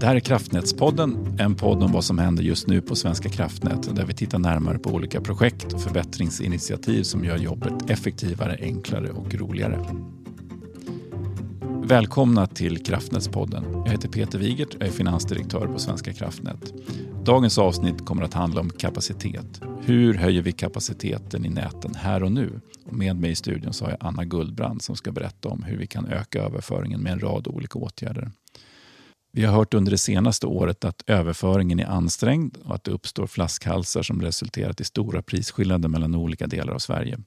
Det här är Kraftnätspodden, en podd om vad som händer just nu på Svenska kraftnät där vi tittar närmare på olika projekt och förbättringsinitiativ som gör jobbet effektivare, enklare och roligare. Välkomna till Kraftnätspodden. Jag heter Peter Wigert och är finansdirektör på Svenska kraftnät. Dagens avsnitt kommer att handla om kapacitet. Hur höjer vi kapaciteten i näten här och nu? Och med mig i studion så har jag Anna Guldbrand som ska berätta om hur vi kan öka överföringen med en rad olika åtgärder. Vi har hört under det senaste året att överföringen är ansträngd och att det uppstår flaskhalsar som resulterat i stora prisskillnader mellan olika delar av Sverige.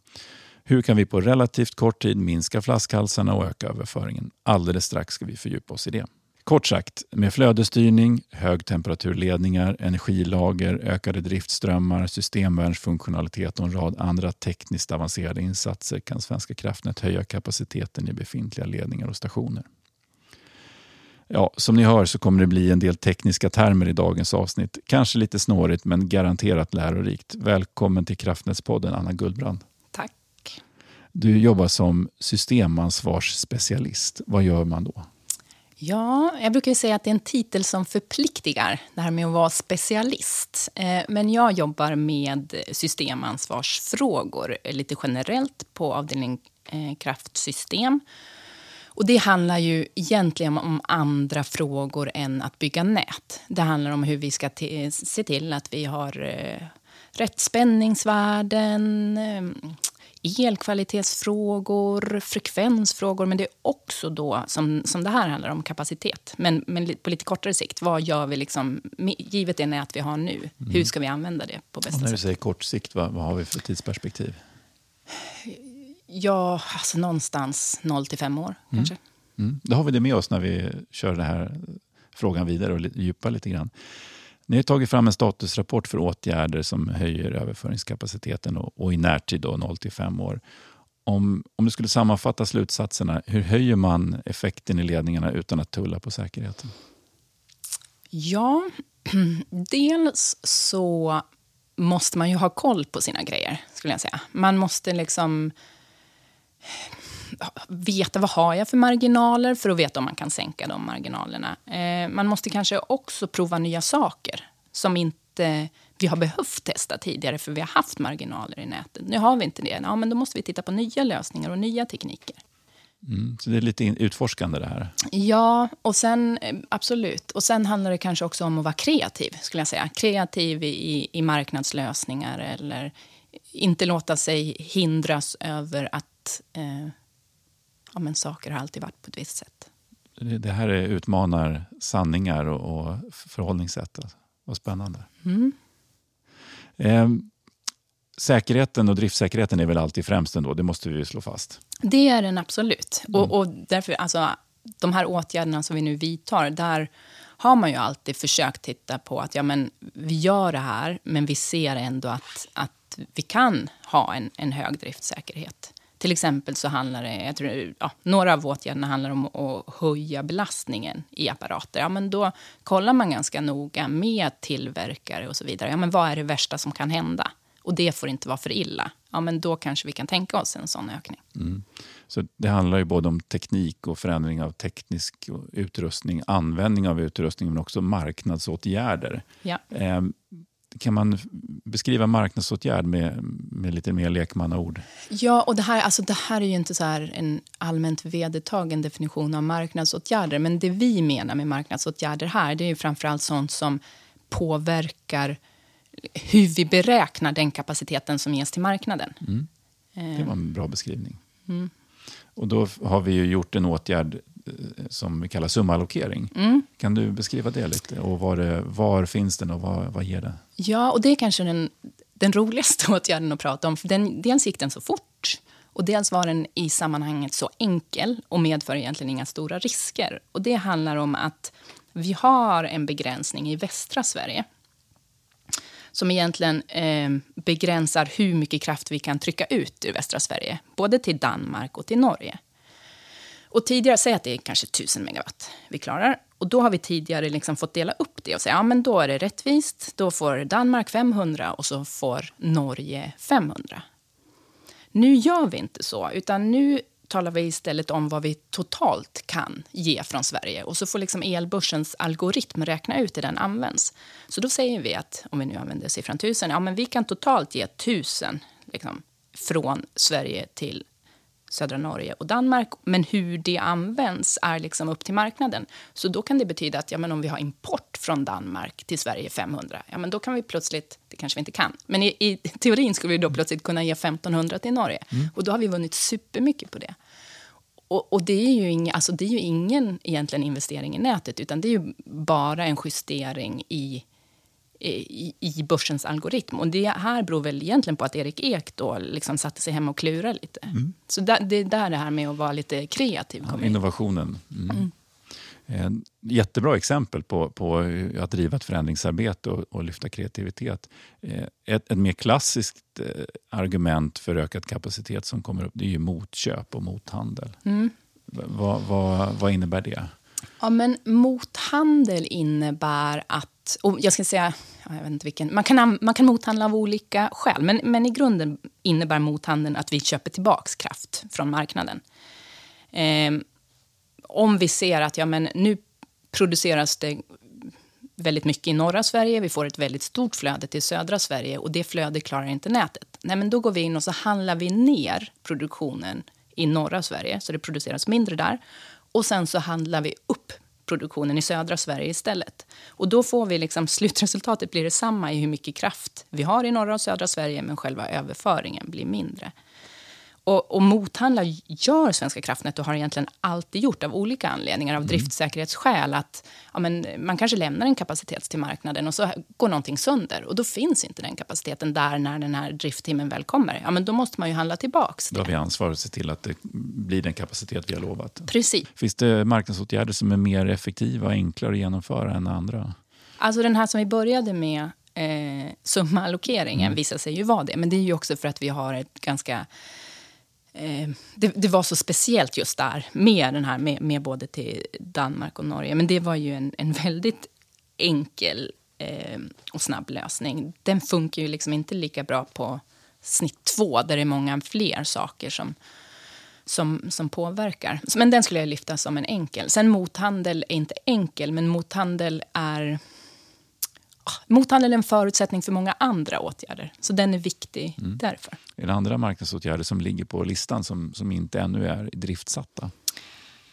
Hur kan vi på relativt kort tid minska flaskhalsarna och öka överföringen? Alldeles strax ska vi fördjupa oss i det. Kort sagt, med flödesstyrning, högtemperaturledningar, energilager, ökade driftströmmar, systemvärnsfunktionalitet och en rad andra tekniskt avancerade insatser kan Svenska kraftnät höja kapaciteten i befintliga ledningar och stationer. Ja, som ni hör så kommer det bli en del tekniska termer i dagens avsnitt. Kanske lite snårigt men garanterat lärorikt. Välkommen till Kraftnätspodden Anna Guldbrand. Tack. Du jobbar som systemansvarsspecialist. Vad gör man då? Ja, jag brukar säga att det är en titel som förpliktigar, det här med att vara specialist. Eh, men jag jobbar med systemansvarsfrågor lite generellt på avdelning eh, kraftsystem. Och det handlar ju egentligen om andra frågor än att bygga nät. Det handlar om hur vi ska se till att vi har eh, rätt spänningsvärden, elkvalitetsfrågor, frekvensfrågor. Men det är också då, som, som det här handlar om, kapacitet. Men, men på lite kortare sikt, vad gör vi liksom, givet det nät vi har nu? Mm. Hur ska vi använda det på bästa sätt? När du säger kort sikt, vad, vad har vi för tidsperspektiv? Ja, alltså någonstans 0 till 5 år mm. kanske. Mm. Då har vi det med oss när vi kör den här frågan vidare och djupar lite grann. Ni har tagit fram en statusrapport för åtgärder som höjer överföringskapaciteten och, och i närtid 0 till 5 år. Om, om du skulle sammanfatta slutsatserna, hur höjer man effekten i ledningarna utan att tulla på säkerheten? Ja, dels så måste man ju ha koll på sina grejer. skulle jag säga. Man måste liksom veta vad har jag för marginaler för att veta om man kan sänka de marginalerna. Eh, man måste kanske också prova nya saker som inte vi har behövt testa tidigare för vi har haft marginaler i nätet. Nu har vi inte det. Ja, men då måste vi titta på nya lösningar och nya tekniker. Mm, så det är lite utforskande det här? Ja, och sen, eh, absolut. Och sen handlar det kanske också om att vara kreativ. skulle jag säga. Kreativ i, i marknadslösningar eller inte låta sig hindras över att eh, ja, men saker har alltid varit på ett visst sätt. Det här utmanar sanningar och, och förhållningssätt. Alltså. Vad spännande. Mm. Eh, säkerheten och driftsäkerheten är väl alltid främst ändå, det måste vi slå fast. Det är den absolut. Mm. Och, och, därför, alltså, de här åtgärderna som vi nu vidtar, där har man ju alltid försökt titta på att ja, men, vi gör det här, men vi ser ändå att, att vi kan ha en, en hög driftsäkerhet. Till exempel så handlar det, jag tror, ja, några av åtgärderna handlar om att höja belastningen i apparater. Ja, men då kollar man ganska noga med tillverkare och så vidare. Ja, men vad är det värsta som kan hända? Och det får inte vara för illa. Ja, men då kanske vi kan tänka oss en sån ökning. Mm. Så det handlar ju både om teknik och förändring av teknisk utrustning, användning av utrustning, men också marknadsåtgärder. Ja. Eh, kan man beskriva marknadsåtgärd med, med lite mer lekmannaord? Ja, och det här, alltså det här är ju inte så en allmänt vedertagen definition av marknadsåtgärder. Men det vi menar med marknadsåtgärder här, det är ju framförallt sånt som påverkar hur vi beräknar den kapaciteten som ges till marknaden. Mm. Det var en bra beskrivning. Mm. Och då har vi ju gjort en åtgärd Eh, som vi kallar sumallokering. Mm. Kan du beskriva det lite? Och var, det, var finns den och vad, vad ger det? Ja, och det är kanske den, den roligaste åtgärden att prata om. För den, dels gick den så fort och dels var den i sammanhanget så enkel och medför egentligen inga stora risker. Och Det handlar om att vi har en begränsning i västra Sverige som egentligen eh, begränsar hur mycket kraft vi kan trycka ut ur västra Sverige, både till Danmark och till Norge. Och tidigare, säg att det är kanske 1000 megawatt vi klarar. Och då har vi tidigare liksom fått dela upp det och säga, ja men då är det rättvist. Då får Danmark 500 och så får Norge 500. Nu gör vi inte så, utan nu talar vi istället om vad vi totalt kan ge från Sverige. Och så får liksom elbörsens algoritm räkna ut hur den används. Så då säger vi att, om vi nu använder siffran 1000, ja men vi kan totalt ge 1000 liksom, från Sverige till södra Norge och Danmark. Men hur det används är liksom upp till marknaden. Så då kan det betyda att ja, men om vi har import från Danmark till Sverige 500, ja, men då kan vi plötsligt, det kanske vi inte kan, men i, i teorin skulle vi då plötsligt kunna ge 1500 till Norge. Mm. Och då har vi vunnit supermycket på det. Och, och, det, är ju inga, alltså det är ju ingen egentligen investering i nätet, utan det är ju bara en justering i i, i börsens algoritm. Och det här beror väl egentligen på att Erik Ek då liksom satte sig hem och klurade lite. Mm. Så där, det är där det här med att vara lite kreativ kommer ja, Innovationen. Mm. Mm. Eh, jättebra exempel på, på att driva ett förändringsarbete och, och lyfta kreativitet. Eh, ett, ett, mer klassiskt eh, argument för ökad kapacitet som kommer upp det är ju motköp och mothandel. Mm. Vad, vad, vad innebär det? Ja, men mothandel innebär att... Och jag ska säga... Jag vet inte vilken, man, kan, man kan mothandla av olika skäl, men, men i grunden innebär mothandeln att vi köper tillbaka kraft från marknaden. Eh, om vi ser att ja, men nu produceras det väldigt mycket i norra Sverige, vi får ett väldigt stort flöde till södra Sverige och det flödet klarar inte nätet. Nej, men då går vi in och så handlar vi ner produktionen i norra Sverige, så det produceras mindre där. Och sen så handlar vi upp produktionen i södra Sverige istället. Och då får vi liksom, slutresultatet blir detsamma i hur mycket kraft vi har i norra och södra Sverige, men själva överföringen blir mindre. Och, och mothandla gör Svenska kraftnät och har egentligen alltid gjort av olika anledningar, av mm. driftsäkerhetsskäl. Att ja, men man kanske lämnar en kapacitet till marknaden och så går någonting sönder. Och då finns inte den kapaciteten där när den här drifttimmen väl kommer. Ja, men då måste man ju handla tillbaks det. Då har vi ansvar att se till att det blir den kapacitet vi har lovat. Precis. Finns det marknadsåtgärder som är mer effektiva och enklare att genomföra än andra? Alltså den här som vi började med, eh, summaallokeringen, mm. visar sig ju vara det. Men det är ju också för att vi har ett ganska Eh, det, det, var så speciellt just där, med, den här, med, med, både till Danmark och Norge. Men det var ju en, en väldigt enkel eh, och snabb lösning. Den funkar ju liksom inte lika bra på snitt två, där det är många fler saker som, som, som påverkar. Men den skulle jag lyfta som en enkel. Sen mothandel är inte enkel, men mothandel är Mothandel är en förutsättning för många andra åtgärder, så den är viktig mm. därför. Är det andra marknadsåtgärder som ligger på listan som, som inte ännu är driftsatta?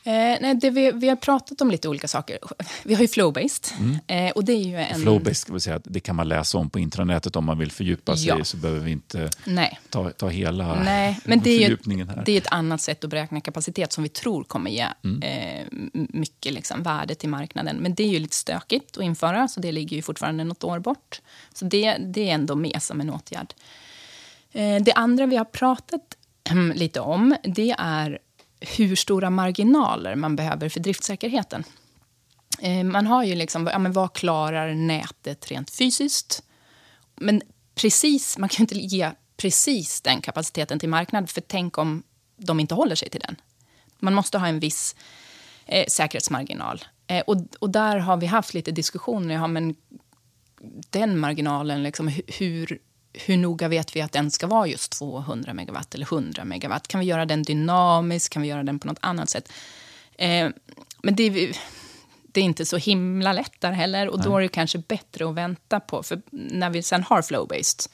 Eh, nej, det vi, vi har pratat om lite olika saker. Vi har ju Flowbased. Mm. Eh, och det är ju en... Flowbased ska vi säga, det kan man läsa om på intranätet om man vill fördjupa sig. Ja. Så behöver vi inte nej. Ta, ta hela nej, men det är ju, här. Det är ett annat sätt att beräkna kapacitet som vi tror kommer ge mm. eh, mycket liksom, värde till marknaden. Men det är ju lite stökigt att införa, så det ligger ju fortfarande något år bort. Så det, det är ändå med som en åtgärd. Eh, det andra vi har pratat lite om, det är hur stora marginaler man behöver för driftsäkerheten. Eh, man har ju liksom, ja, men vad klarar nätet rent fysiskt? Men precis, man kan inte ge precis den kapaciteten till marknaden, för tänk om de inte håller sig till den. Man måste ha en viss eh, säkerhetsmarginal. Eh, och, och där har vi haft lite diskussioner. Ja, men den marginalen, liksom, hur, hur noga vet vi att den ska vara just 200 megawatt eller 100 megawatt? Kan vi göra den dynamisk? Kan vi göra den på något annat sätt? Eh, men det, det, är inte så himla lätt där heller. Och då är det kanske bättre att vänta på, för när vi sen har flow-based,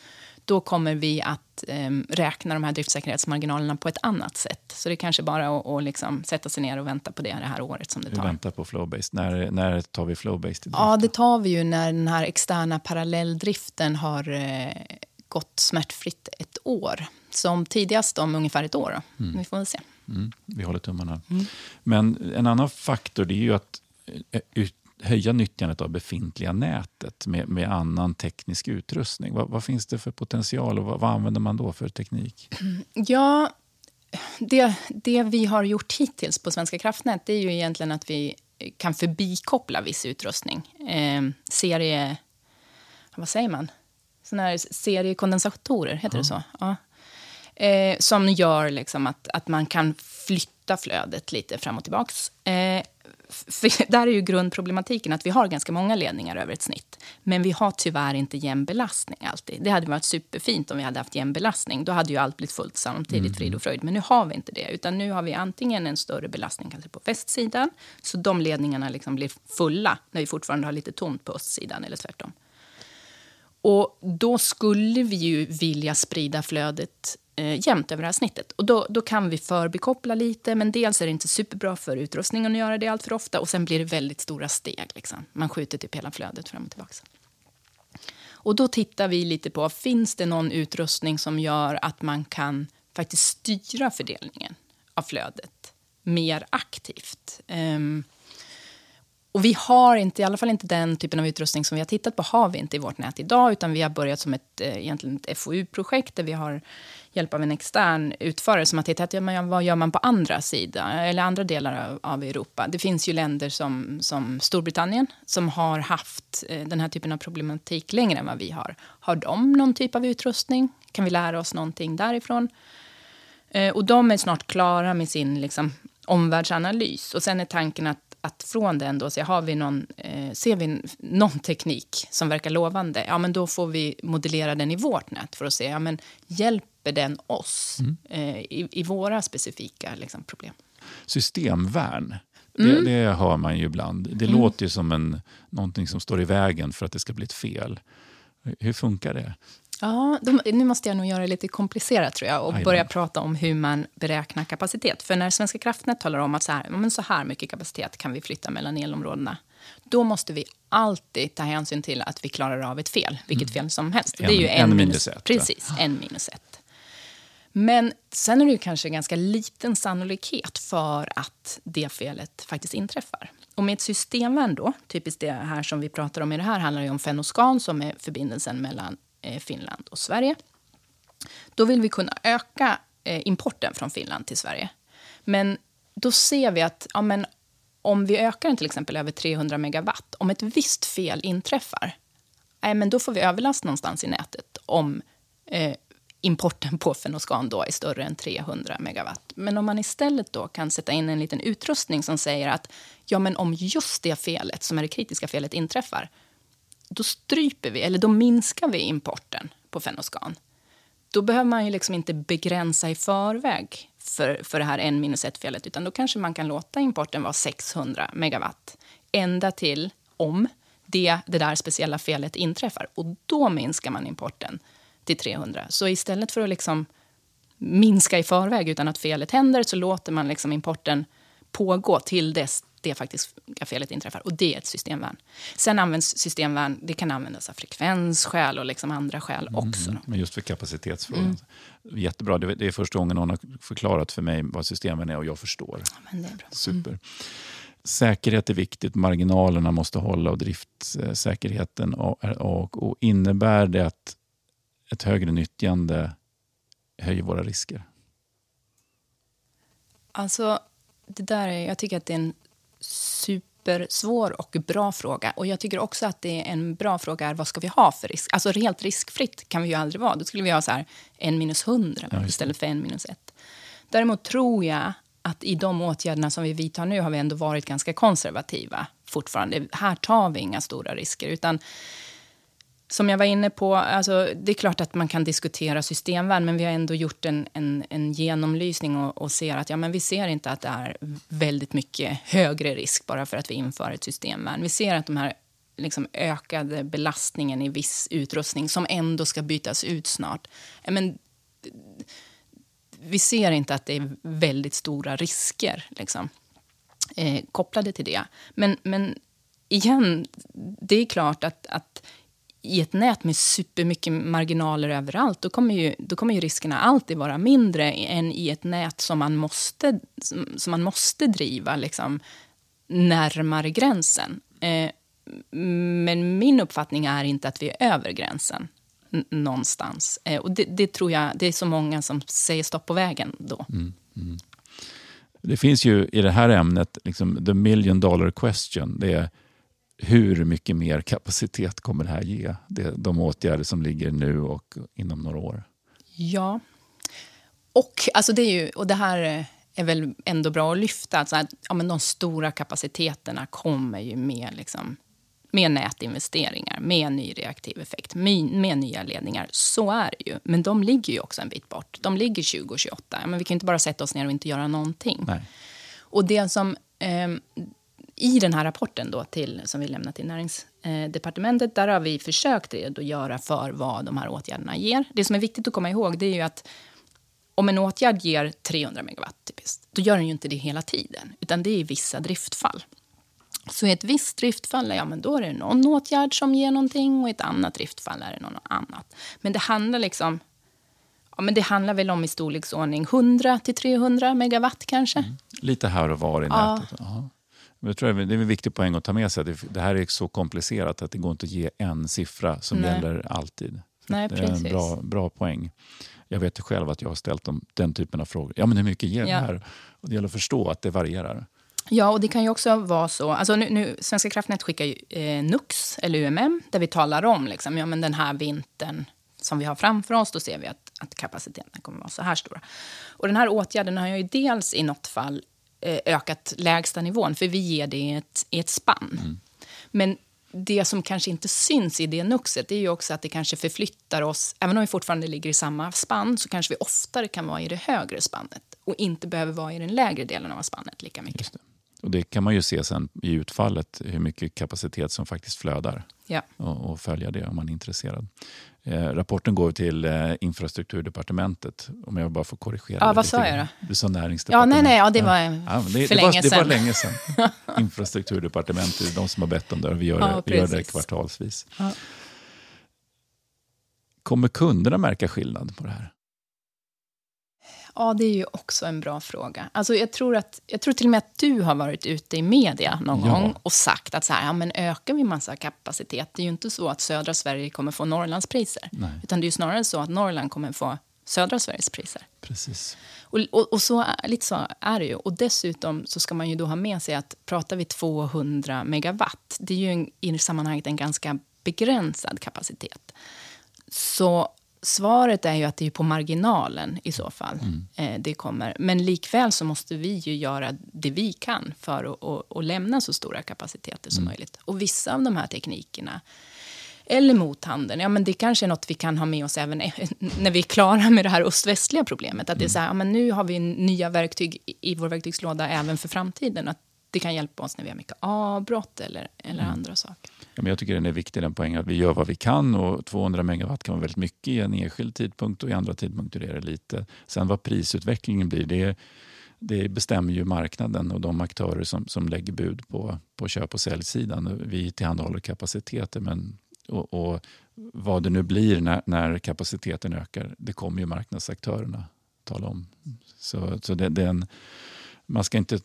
då kommer vi att eh, räkna de här driftsäkerhetsmarginalerna på ett annat sätt. Så det är kanske bara att, att liksom sätta sig ner och vänta på det det här året som det tar. Vi väntar på flow-based. När, när tar vi flow-based? Ja, det tar vi ju när den här externa parallelldriften har eh, gått smärtfritt ett år. Som tidigast om ungefär ett år. Mm. Vi får väl se. Mm. Vi håller tummarna. Mm. Men en annan faktor det är ju att eh, höja nyttjandet av befintliga nätet med, med annan teknisk utrustning. Vad, vad finns det för potential och vad, vad, använder man då för teknik? Ja, det, det vi har gjort hittills på Svenska kraftnät det är ju egentligen att vi kan förbikoppla viss utrustning. Eh, serie... Vad säger man? Såna här seriekondensatorer, heter ja. det så? Ja. Eh, som gör liksom att, att man kan flytta flödet lite fram och tillbaka. Eh, för där är ju grundproblematiken att vi har ganska många ledningar över ett snitt. Men vi har tyvärr inte jämn belastning alltid. Det hade varit superfint om vi hade haft jämn belastning. Då hade ju allt blivit fullt samtidigt, mm. frid och fröjd. Men nu har vi inte det. Utan nu har vi antingen en större belastning kanske på västsidan. Så de ledningarna liksom blir fulla när vi fortfarande har lite tomt på östsidan eller tvärtom. Och då skulle vi ju vilja sprida flödet eh, jämnt över det här snittet. Och då, då kan vi förbikoppla lite, men dels är det inte superbra för utrustningen att göra det allt för ofta och sen blir det väldigt stora steg. Liksom. Man skjuter typ hela flödet fram och tillbaka. Och då tittar vi lite på, finns det någon utrustning som gör att man kan faktiskt styra fördelningen av flödet mer aktivt? Um, och vi har inte, i alla fall inte den typen av utrustning som vi har tittat på, har vi inte i vårt nät idag, utan vi har börjat som ett, eh, egentligen ett FoU-projekt där vi har hjälp av en extern utförare som har tittat på ja, vad gör man på andra sidan, eller andra delar av, av, Europa. Det finns ju länder som, som Storbritannien som har haft eh, den här typen av problematik längre än vad vi har. Har de någon typ av utrustning? Kan vi lära oss någonting därifrån? Eh, och de är snart klara med sin liksom, omvärldsanalys. Och sen är tanken att att från den då, så har vi någon, eh, ser vi någon teknik som verkar lovande, ja men då får vi modellera den i vårt nät för att se, ja men hjälper den oss mm. eh, i, i, våra specifika liksom, problem? Systemvärn, mm. det, det, hör man ju ibland. Det mm. låter ju som en, någonting som står i vägen för att det ska bli ett fel. Hur funkar det? Ja, de, nu måste jag nog göra det lite komplicerat tror jag och Ajman. börja prata om hur man beräknar kapacitet. För när Svenska kraftnät talar om att så här, men så här mycket kapacitet kan vi flytta mellan elområdena, då måste vi alltid ta hänsyn till att vi klarar av ett fel, vilket mm. fel som helst. En, det är ju en, en minus ett. Precis, en minus ett. Men sen är det ju kanske ganska liten sannolikhet för att det felet faktiskt inträffar. Och med ett systemvärn då, typiskt det här som vi pratar om i det här, handlar det om fenoskan som är förbindelsen mellan Eh, Finland och Sverige. Då vill vi kunna öka eh, importen från Finland till Sverige. Men då ser vi att ja, men om vi ökar den till exempel över 300 megawatt, om ett visst fel inträffar, nej, men då får vi överlast någonstans i nätet om eh, importen på Fenoscan då är större än 300 megawatt. Men om man istället då kan sätta in en liten utrustning som säger att ja, men om just det felet, som är det kritiska felet, inträffar, då stryper vi, eller då minskar vi importen på fenoskan. Då behöver man ju liksom inte begränsa i förväg för, för det här en minus ett felet utan då kanske man kan låta importen vara 600 megawatt ända till om det, det där speciella felet inträffar. Och då minskar man importen till 300. Så istället för att liksom minska i förväg utan att felet händer så låter man liksom importen pågå till dess det faktiska felet inträffar. Och det är ett systemvärn. Sen används systemvärn, det kan användas av frekvensskäl och liksom andra skäl mm, också. Mm, men just för kapacitetsfrågan. Mm. Jättebra, det är första gången någon har förklarat för mig vad systemvärn är och jag förstår. det är bra. Super. Mm. Säkerhet är viktigt, marginalerna måste hålla och driftsäkerheten. Och, och, och innebär det att ett högre nyttjande höjer våra risker? Alltså, det där är, jag tycker att det är en supersvår och bra fråga. Och jag tycker också att det är en bra fråga är vad ska vi ha för risk? Alltså helt riskfritt kan vi ju aldrig vara. Då skulle vi ha så här en minus hundra ja, istället för en minus ett. Däremot tror jag att i de åtgärderna som vi vidtar nu har vi ändå varit ganska konservativa fortfarande. Här tar vi inga stora risker. utan som jag var inne på, alltså, det är klart att man kan diskutera systemvärn men vi har ändå gjort en, en, en genomlysning och, och, ser att ja, men vi ser inte att det är väldigt mycket högre risk bara för att vi inför ett systemvärn. Vi ser att de här liksom, ökade belastningen i viss utrustning som ändå ska bytas ut snart. Men, vi ser inte att det är väldigt stora risker liksom, eh, kopplade till det. Men, men igen, det är klart att, att i ett nät med supermycket marginaler överallt, då kommer, ju, då kommer ju riskerna alltid vara mindre än i ett nät som man måste, som man måste driva liksom, närmare gränsen. Eh, men min uppfattning är inte att vi är över gränsen någonstans. Eh, och det, det, tror jag, det är så många som säger stopp på vägen då. Mm, mm. Det finns ju i det här ämnet, liksom, the million dollar question. Det är hur mycket mer kapacitet kommer det här ge? Det, de åtgärder som ligger nu och inom några år. Ja. Och, alltså det, är ju, och det här är väl ändå bra att lyfta. Alltså att, ja, men de stora kapaciteterna kommer ju med, liksom, med nätinvesteringar, med ny reaktiv effekt, med, med nya ledningar. Så är det ju. Men de ligger ju också en bit bort. De ligger 2028. Men vi kan inte bara sätta oss ner och inte göra någonting. Nej. Och det som... Eh, I den här rapporten då till, som vi lämnat till Näringsdepartementet där har vi försökt redogöra för vad de här åtgärderna ger. Det som är viktigt att komma ihåg det är ju att om en åtgärd ger 300 megawatt, typiskt, då gör den ju inte det hela tiden, utan det är i vissa driftfall. Så i ett visst driftfall ja, men då är det någon åtgärd som ger någonting och i ett annat driftfall är det något annat. Men det handlar liksom Ja, men det handlar väl om i storleksordning 100 till 300 megawatt kanske. Mm. Lite här och var i ja. nätet. Aha. Jag tror det är en viktig poäng att ta med sig. Det här är så komplicerat att det går inte att ge en siffra som Nej. gäller alltid. Nej, det är en bra, bra poäng. Jag vet själv att jag har ställt dem, den typen av frågor. Ja, men hur mycket ger ja. det här? Och det gäller att förstå att det varierar. Ja, och det kan ju också vara så... Alltså nu, nu, Svenska kraftnät skickar ju eh, NUX, eller UMM, där vi talar om liksom, ja, men den här vintern som vi har framför oss, då ser vi att, att kapaciteten kommer att vara så här stora. Och den här åtgärden har ju dels i något fall ökat lägsta nivån, för vi ger det i ett, i ett spann. Mm. Men det som kanske inte syns i det nuxet är ju också att det kanske förflyttar oss, även om vi fortfarande ligger i samma spann, så kanske vi oftare kan vara i det högre spannet och inte behöver vara i den lägre delen av spannet lika mycket. Och det kan man ju se sen i utfallet, hur mycket kapacitet som faktiskt flödar. Ja. Och, och följa det om man är intresserad. Eh, rapporten går till eh, infrastrukturdepartementet, om jag bara får korrigera. Ja, vad sa jag då? Du sa näringsdepartementet. Ja, nej, nej, ja, det var ja, det, för det länge var, Det var länge sedan. infrastrukturdepartementet, de som har bett om det. Vi gör, ja, det, vi gör det kvartalsvis. Ja. Kommer kunderna märka skillnad på det här? Ja, det är ju också en bra fråga. Alltså, jag, tror att, jag tror till och med att du har varit ute i media någon ja. gång och sagt att så här, ja, men ökar vi massa kapacitet, det är ju inte så att södra Sverige kommer få Norrlandspriser. Nej. Utan det är snarare så att Norrland kommer få södra Sveriges priser. Precis. Och, och, och, så, lite så är det ju. Och dessutom så ska man ju då ha med sig att pratar vi 200 megawatt, det är ju en, i sammanhanget en ganska begränsad kapacitet. Så svaret är ju att det är på marginalen i så fall mm. eh, det kommer. Men likväl så måste vi ju göra det vi kan för att, att, att lämna så stora kapaciteter som mm. möjligt. Och vissa av de här teknikerna eller mothandeln. Ja, men det kanske är något vi kan ha med oss även när vi är klara med det här öst-västliga problemet. Att det är så här, ja, men nu har vi nya verktyg i vår verktygslåda även för framtiden. Att det kan hjälpa oss när vi har mycket avbrott eller, eller mm. andra saker. Ja, men jag tycker den är viktig, den poängen att vi gör vad vi kan och 200 megawatt kan vara väldigt mycket i en enskild tidpunkt och i andra tidpunkter är det lite. Sen vad prisutvecklingen blir, det, det bestämmer ju marknaden och de aktörer som, som lägger bud på, på köp och säljsidan. Vi tillhandahåller kapaciteter men, och, och vad det nu blir när, när kapaciteten ökar, det kommer ju marknadsaktörerna tala om. Så, så det, det en, man ska inte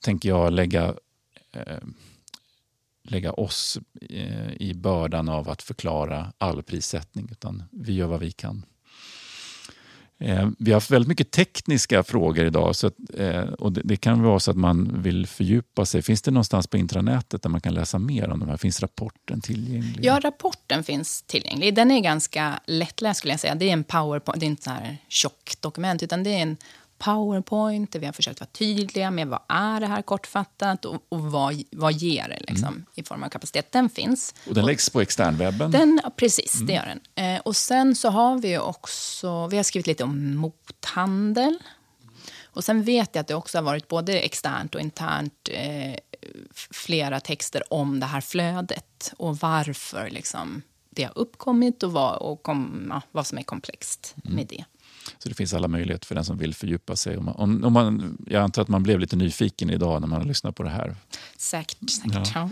tänker jag lägga, eh, lägga oss eh, i bördan av att förklara all prissättning, utan vi gör vad vi kan. Eh, vi har haft väldigt mycket tekniska frågor idag så att, eh, och det, det, kan vara så att man vill fördjupa sig. Finns det någonstans på intranätet där man kan läsa mer om de här? Finns rapporten tillgänglig? Ja, rapporten finns tillgänglig. Den är ganska lättläst skulle jag säga. Det är en powerpoint, det är inte så här tjockt dokument utan det är en powerpoint där vi har försökt vara tydliga med vad är det här kortfattat och, och vad, vad ger det liksom, mm. i form av kapacitet. Den finns. Och den läggs på externwebben? Den, precis, mm. det gör den. Eh, och sen så har vi också, vi har skrivit lite om mothandel. Och sen vet jag att det också har varit både externt och internt eh, flera texter om det här flödet och varför liksom, det har uppkommit och vad, och kom, ja, vad som är komplext mm. med det. Så det finns alla möjligheter för den som vill fördjupa sig. Om man, om, om man, jag antar att man blev lite nyfiken idag när man har lyssnat på det här. Säkert. säkert ja.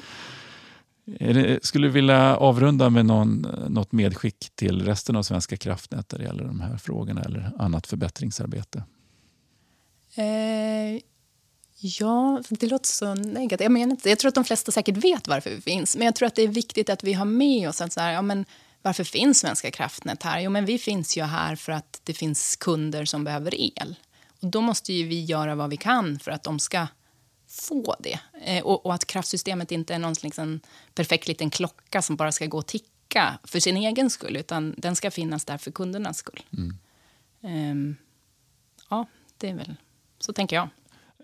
Det, skulle du vilja avrunda med någon, något medskick till resten av Svenska kraftnät när det gäller de här frågorna eller annat förbättringsarbete? Eh, ja, det låter så negativt. Jag, menar, jag tror att de flesta säkert vet varför vi finns, men jag tror att det är viktigt att vi har med oss att så här, ja, men varför finns Svenska kraftnät här? Jo, men vi finns ju här för att det finns kunder som behöver el. Och då måste ju vi göra vad vi kan för att de ska få det. Eh, och, och, att kraftsystemet inte är någon liksom perfekt liten klocka som bara ska gå och ticka för sin egen skull, utan den ska finnas där för kundernas skull. Mm. Um, ja, det är väl Så tänker jag.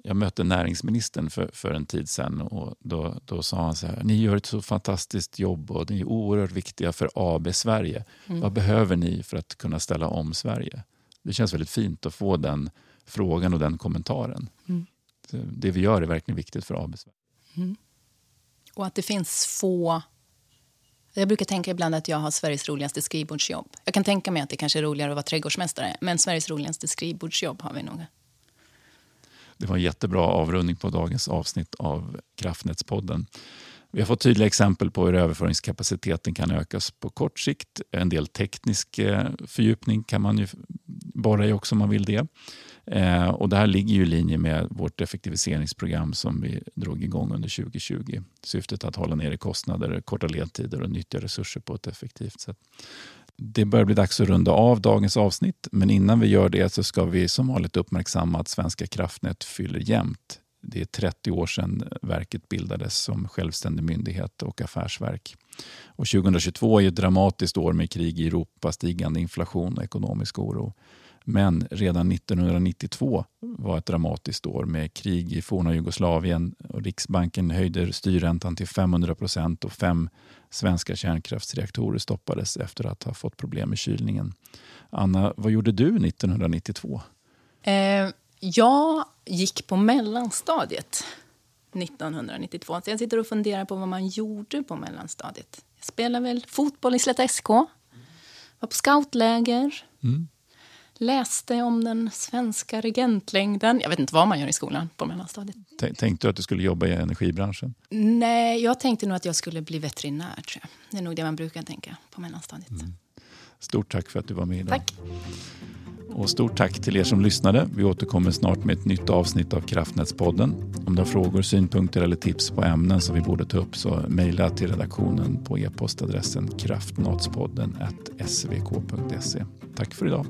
Jag mötte näringsministern för, för en tid sedan och då, då sa han så här, ni gör ett så fantastiskt jobb och ni är oerhört viktiga för AB Sverige. Mm. Vad behöver ni för att kunna ställa om Sverige? Det känns väldigt fint att få den frågan och den kommentaren. Mm. Det vi gör är verkligen viktigt för AB Sverige. Mm. Och att det finns få... Jag brukar tänka ibland att jag har Sveriges roligaste skrivbordsjobb. Jag kan tänka mig att det kanske är roligare att vara trädgårdsmästare, men Sveriges roligaste skrivbordsjobb har vi nog. Det var en jättebra avrundning på dagens avsnitt av Kraftnätspodden. Vi har fått tydliga exempel på hur överföringskapaciteten kan ökas på kort sikt. En del teknisk eh, fördjupning kan man ju borra i också om man vill det. Eh, och det här ligger ju i linje med vårt effektiviseringsprogram som vi drog igång under 2020. Syftet att hålla nere kostnader, korta ledtider och nyttja resurser på ett effektivt sätt. Det börjar bli dags att runda av dagens avsnitt, men innan vi gör det så ska vi som vanligt uppmärksamma att Svenska kraftnät fyller jämnt. Det är 30 år sedan verket bildades som självständig myndighet och affärsverk. Och 2022 är ett dramatiskt år med krig i Europa, stigande inflation och ekonomisk oro. Men redan 1992 var ett dramatiskt år med krig i forna Jugoslavien och Riksbanken höjde styrräntan till 500 procent och fem svenska kärnkraftsreaktorer stoppades efter att ha fått problem med kylningen. Anna, vad gjorde du 1992? Eh, jag gick på mellanstadiet 1992. Så jag sitter och funderar på vad man gjorde på mellanstadiet. Jag spelade väl fotboll i Slätta SK. Var på scoutläger. Mm läste om den svenska regentlängden. Jag vet inte vad man gör i skolan på mellanstadiet. Tänkte du att du skulle jobba i energibranschen? Nej, jag tänkte nog att jag skulle bli veterinär. Tror jag. Det är nog det man brukar tänka på mellanstadiet. Mm. Stort tack för att du var med idag. Tack. Och stort tack till er som lyssnade. Vi återkommer snart med ett nytt avsnitt av Kraftnätspodden. Om du har frågor, synpunkter eller tips på ämnen som vi borde ta upp så mejla till redaktionen på e-postadressen kraftnatspodden svk.se. Tack för idag.